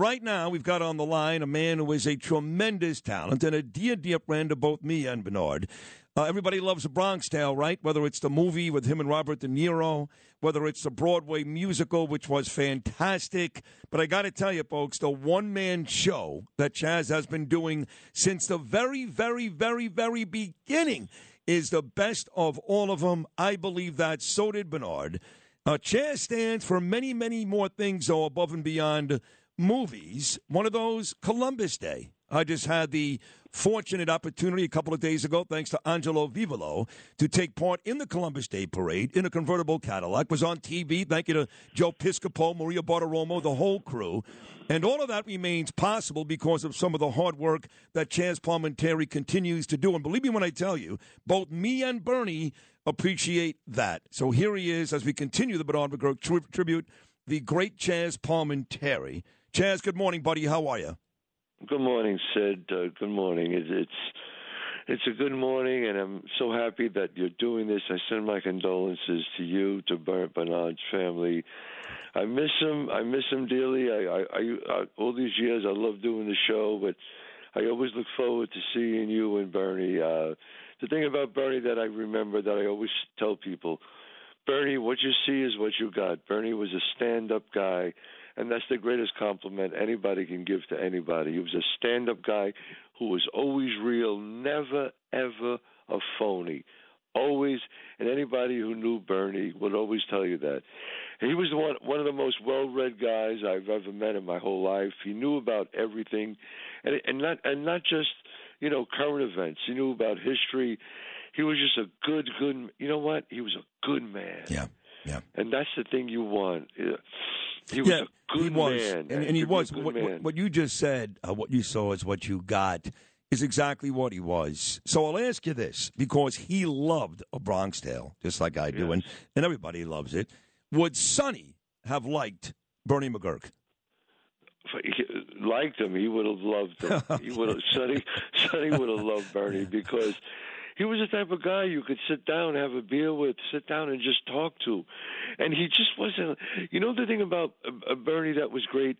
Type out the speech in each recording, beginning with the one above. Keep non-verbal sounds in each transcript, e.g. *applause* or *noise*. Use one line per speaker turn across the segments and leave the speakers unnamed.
Right now, we've got on the line a man who is a tremendous talent and a dear, dear friend to both me and Bernard. Uh, everybody loves a Bronx Tale, right? Whether it's the movie with him and Robert De Niro, whether it's the Broadway musical, which was fantastic. But I got to tell you, folks, the one man show that Chaz has been doing since the very, very, very, very beginning is the best of all of them. I believe that. So did Bernard. Uh, Chaz stands for many, many more things, though, above and beyond movies. One of those, Columbus Day. I just had the fortunate opportunity a couple of days ago, thanks to Angelo Vivolo, to take part in the Columbus Day Parade in a convertible Cadillac. Was on TV. Thank you to Joe Piscopo, Maria Bartiromo, the whole crew. And all of that remains possible because of some of the hard work that Chaz Palminteri continues to do. And believe me when I tell you, both me and Bernie appreciate that. So here he is as we continue the Bernard McGuirk tri- tribute, the great Chaz Palminteri. Chaz, good morning, buddy. How are you?
Good morning, Sid. Uh, good morning. It, it's it's a good morning, and I'm so happy that you're doing this. I send my condolences to you, to Bernard's family. I miss him. I miss him dearly. I, I, I, all these years, I love doing the show, but I always look forward to seeing you and Bernie. Uh, the thing about Bernie that I remember that I always tell people, Bernie, what you see is what you got. Bernie was a stand-up guy and that's the greatest compliment anybody can give to anybody. He was a stand-up guy who was always real, never ever a phony. Always, and anybody who knew Bernie would always tell you that. He was one one of the most well-read guys I've ever met in my whole life. He knew about everything, and and not and not just you know current events. He knew about history. He was just a good, good. You know what? He was a good man.
Yeah, yeah.
And that's the thing you want. He was
yeah,
a good
he was,
man,
and, and he was.
What,
what, what, you just said, uh, what you saw is what you got, is exactly what he was. So I'll ask you this, because he loved a Bronx Tale, just like I do,
yes.
and, and everybody loves it. Would Sonny have liked Bernie McGuirk?
liked him, he would have loved him. He would have *laughs* Sonny. Sonny would have loved Bernie because he was the type of guy you could sit down, have a beer with, sit down and just talk to, and he just wasn't. You know the thing about uh, Bernie that was great,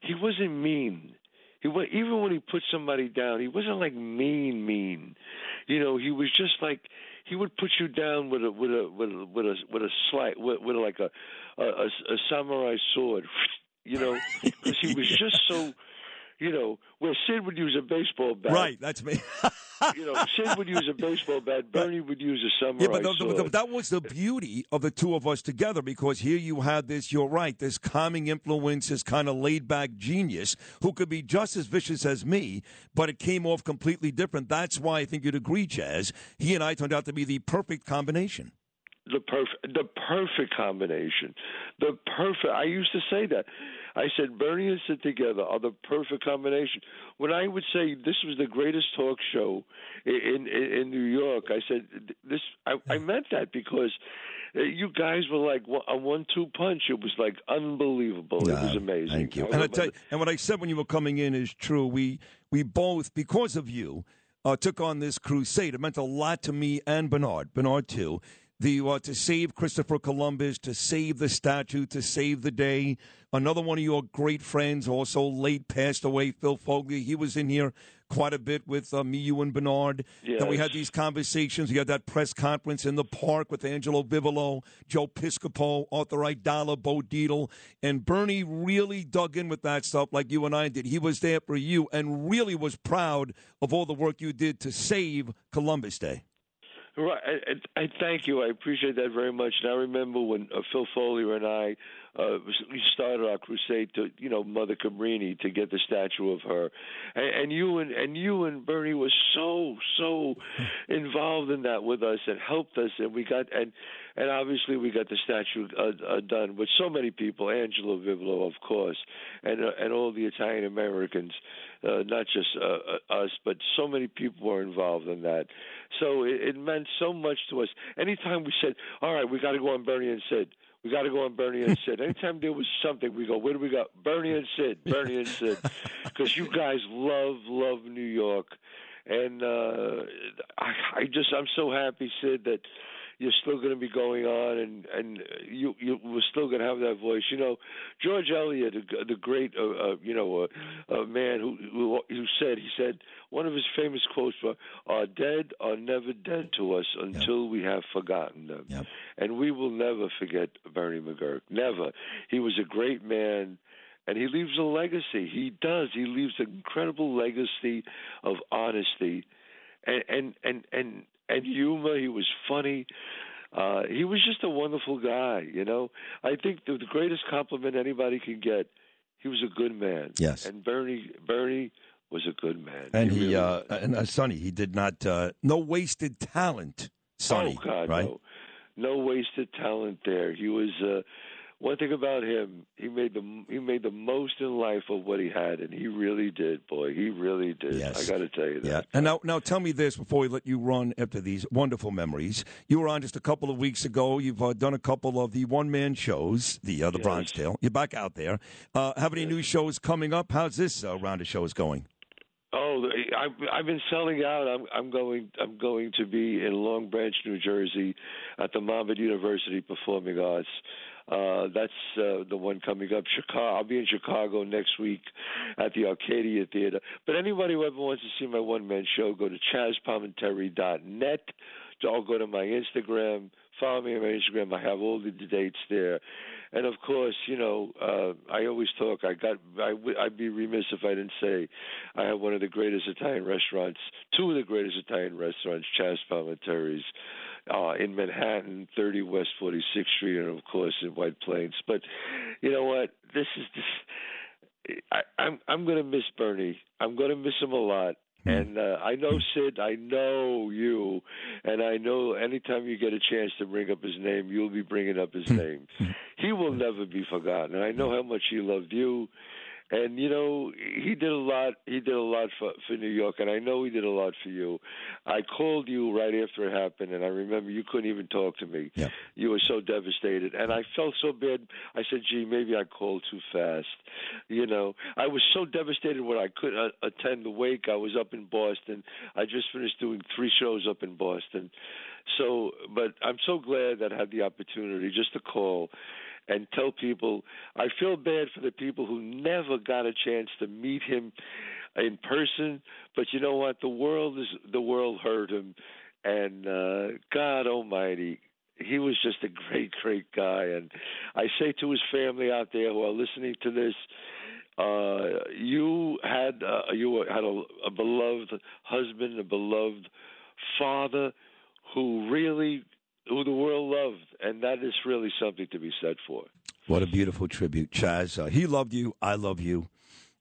he wasn't mean. He was, even when he put somebody down, he wasn't like mean, mean. You know, he was just like he would put you down with a with a with a with a with a slight with, with like a a, a, samurai sword. *laughs* You know, because he was just so you know, where Sid would use a baseball bat.
Right, that's me. *laughs*
you know, Sid would use a baseball bat. Bernie would use a samurai
yeah, but the,
sword.
The, that was the beauty of the two of us together because here you had this. You're right. This calming influence, this kind of laid back genius who could be just as vicious as me, but it came off completely different. That's why I think you'd agree, Chaz. He and I turned out to be the perfect combination
the perfect the perfect combination the perfect i used to say that i said bernie and sid together are the perfect combination when i would say this was the greatest talk show in in, in new york i said this i, I meant that because uh, you guys were like a one-two punch. It was like unbelievable. it was amazing.
Thank you. And I tell you, and what I said when you were coming in is true. We we both, because of you, uh, took on this crusade. It meant a lot to me and Bernard. Bernard too the uh, to save Christopher Columbus, to save the statue, to save the day. Another one of your great friends, also late passed away, Phil Fogarty. He was in here quite a bit with uh, me, you, and Bernard.
Yes.
And we had these conversations. We had that press conference in the park with Angelo Vivolo, Joe Piscopo, Arthur Aidala, Bo Dietl. And Bernie really dug in with that stuff like you and I did. He was there for you and really was proud of all the work you did to save Columbus Day.
Right, I, I, thank you. I appreciate that very much. And I remember when uh, Phil Foglia and I uh, we started our crusade to, you know, Mother Cabrini to get the statue of her, and, and you and and you and Bernie was so so *laughs* involved in that with us and helped us, and we got and and obviously we got the statue uh, uh, done with so many people, Angelo Vivolo, of course, and uh, and all the Italian Americans, uh, not just uh, uh, us, but so many people were involved in that. So it, it meant so much to us. Anytime we said, "All right, we got to go on Bernie and Sid," we got to go on Bernie and Sid. Anytime there was something, we go, where do we go? Bernie and Sid, Bernie and Sid, *laughs* because you guys love love New York, and uh, I, I just I'm so happy, Sid, that you're still going to be going on, and and you you we're still going to have that voice. You know, George Eliot, the, the great uh, uh, you know uh, uh, man who, who who said he said one of his famous quotes were, "Our dead are never dead to us until yep. we have forgotten them," yep. and we will never forget Bernie McGuirk. Never. He was a great man and he leaves a legacy. He does. He leaves an incredible legacy of honesty, and and and and and humor. He was funny. Uh, he was just a wonderful guy, you know. I think the, the greatest compliment anybody can get, he was a good man.
Yes.
And Bernie Bernie was a good man.
And he, he really uh, and uh, Sonny, he did not uh, no wasted talent. Sonny,
oh God,
right?
no, no wasted talent there. He was uh, one thing about him, he made the he made the most in life of what he had, and he really did, boy. He really did.
Yes.
I got to tell you that.
Yeah. And now, now tell me this before we let you run after these wonderful memories. You were on just a couple of weeks ago. You've uh, done a couple of the one man shows, the uh, the yes. Bronx Tale. You're back out there. Uh, have any yes. new shows coming up? How's this uh, round of shows going?
Oh, I've I've been selling out. I'm I'm going I'm going to be in Long Branch, New Jersey, at the Monmouth University Performing Arts. Uh, that's uh, the one coming up. Chicago. I'll be in Chicago next week at the Arcadia Theater. But anybody who ever wants to see my one man show, go to chazpalminteri.net. I'll go to my Instagram. Follow me on my Instagram. I have all the dates there. And of course, you know, uh, I always talk. I got. I, w- I'd be remiss if I didn't say I have one of the greatest Italian restaurants, two of the greatest Italian restaurants, Chaz Palminteri's uh, in Manhattan, 30 West 46th Street, and of course in White Plains. But you know what? This is this. I, I'm I'm going to miss Bernie. I'm going to miss him a lot. Hmm. And uh, I know Sid, I know you, and I know anytime you get a chance to bring up his name, you'll be bringing up his hmm. name. He will never be forgotten. And I know how much he loved you, and you know he did a lot he did a lot for for New York and I know he did a lot for you. I called you right after it happened and I remember you couldn't even talk to me.
Yeah.
you were so devastated and I felt so bad. I said gee maybe I called too fast. You know I was so devastated when I couldn't uh, attend the wake. I was up in Boston. I just finished doing three shows up in Boston. So but I'm so glad that I had the opportunity just to call and tell people I feel bad for the people who never got a chance to meet him in person, but you know what? The world is the world heard him, and uh, God Almighty, he was just a great, great guy. And I say to his family out there who are listening to this, uh, you had uh, you had a, a beloved husband, a beloved father, who really who the world loved, and that is really something to be said for.
What a beautiful tribute, Chaz. Uh, he loved you. I love you.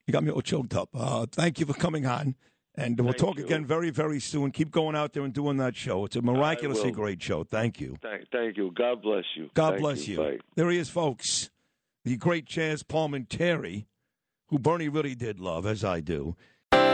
You got me all choked up. Uh, thank you for coming on. And we'll
thank
talk
you.
again very, very soon. Keep going out there and doing that show. It's a miraculously great show. Thank you.
Thank, thank you. God bless you.
God
thank
bless
you.
you. There he is, folks. The great Chaz Palminteri, who Bernie really did love, as I do.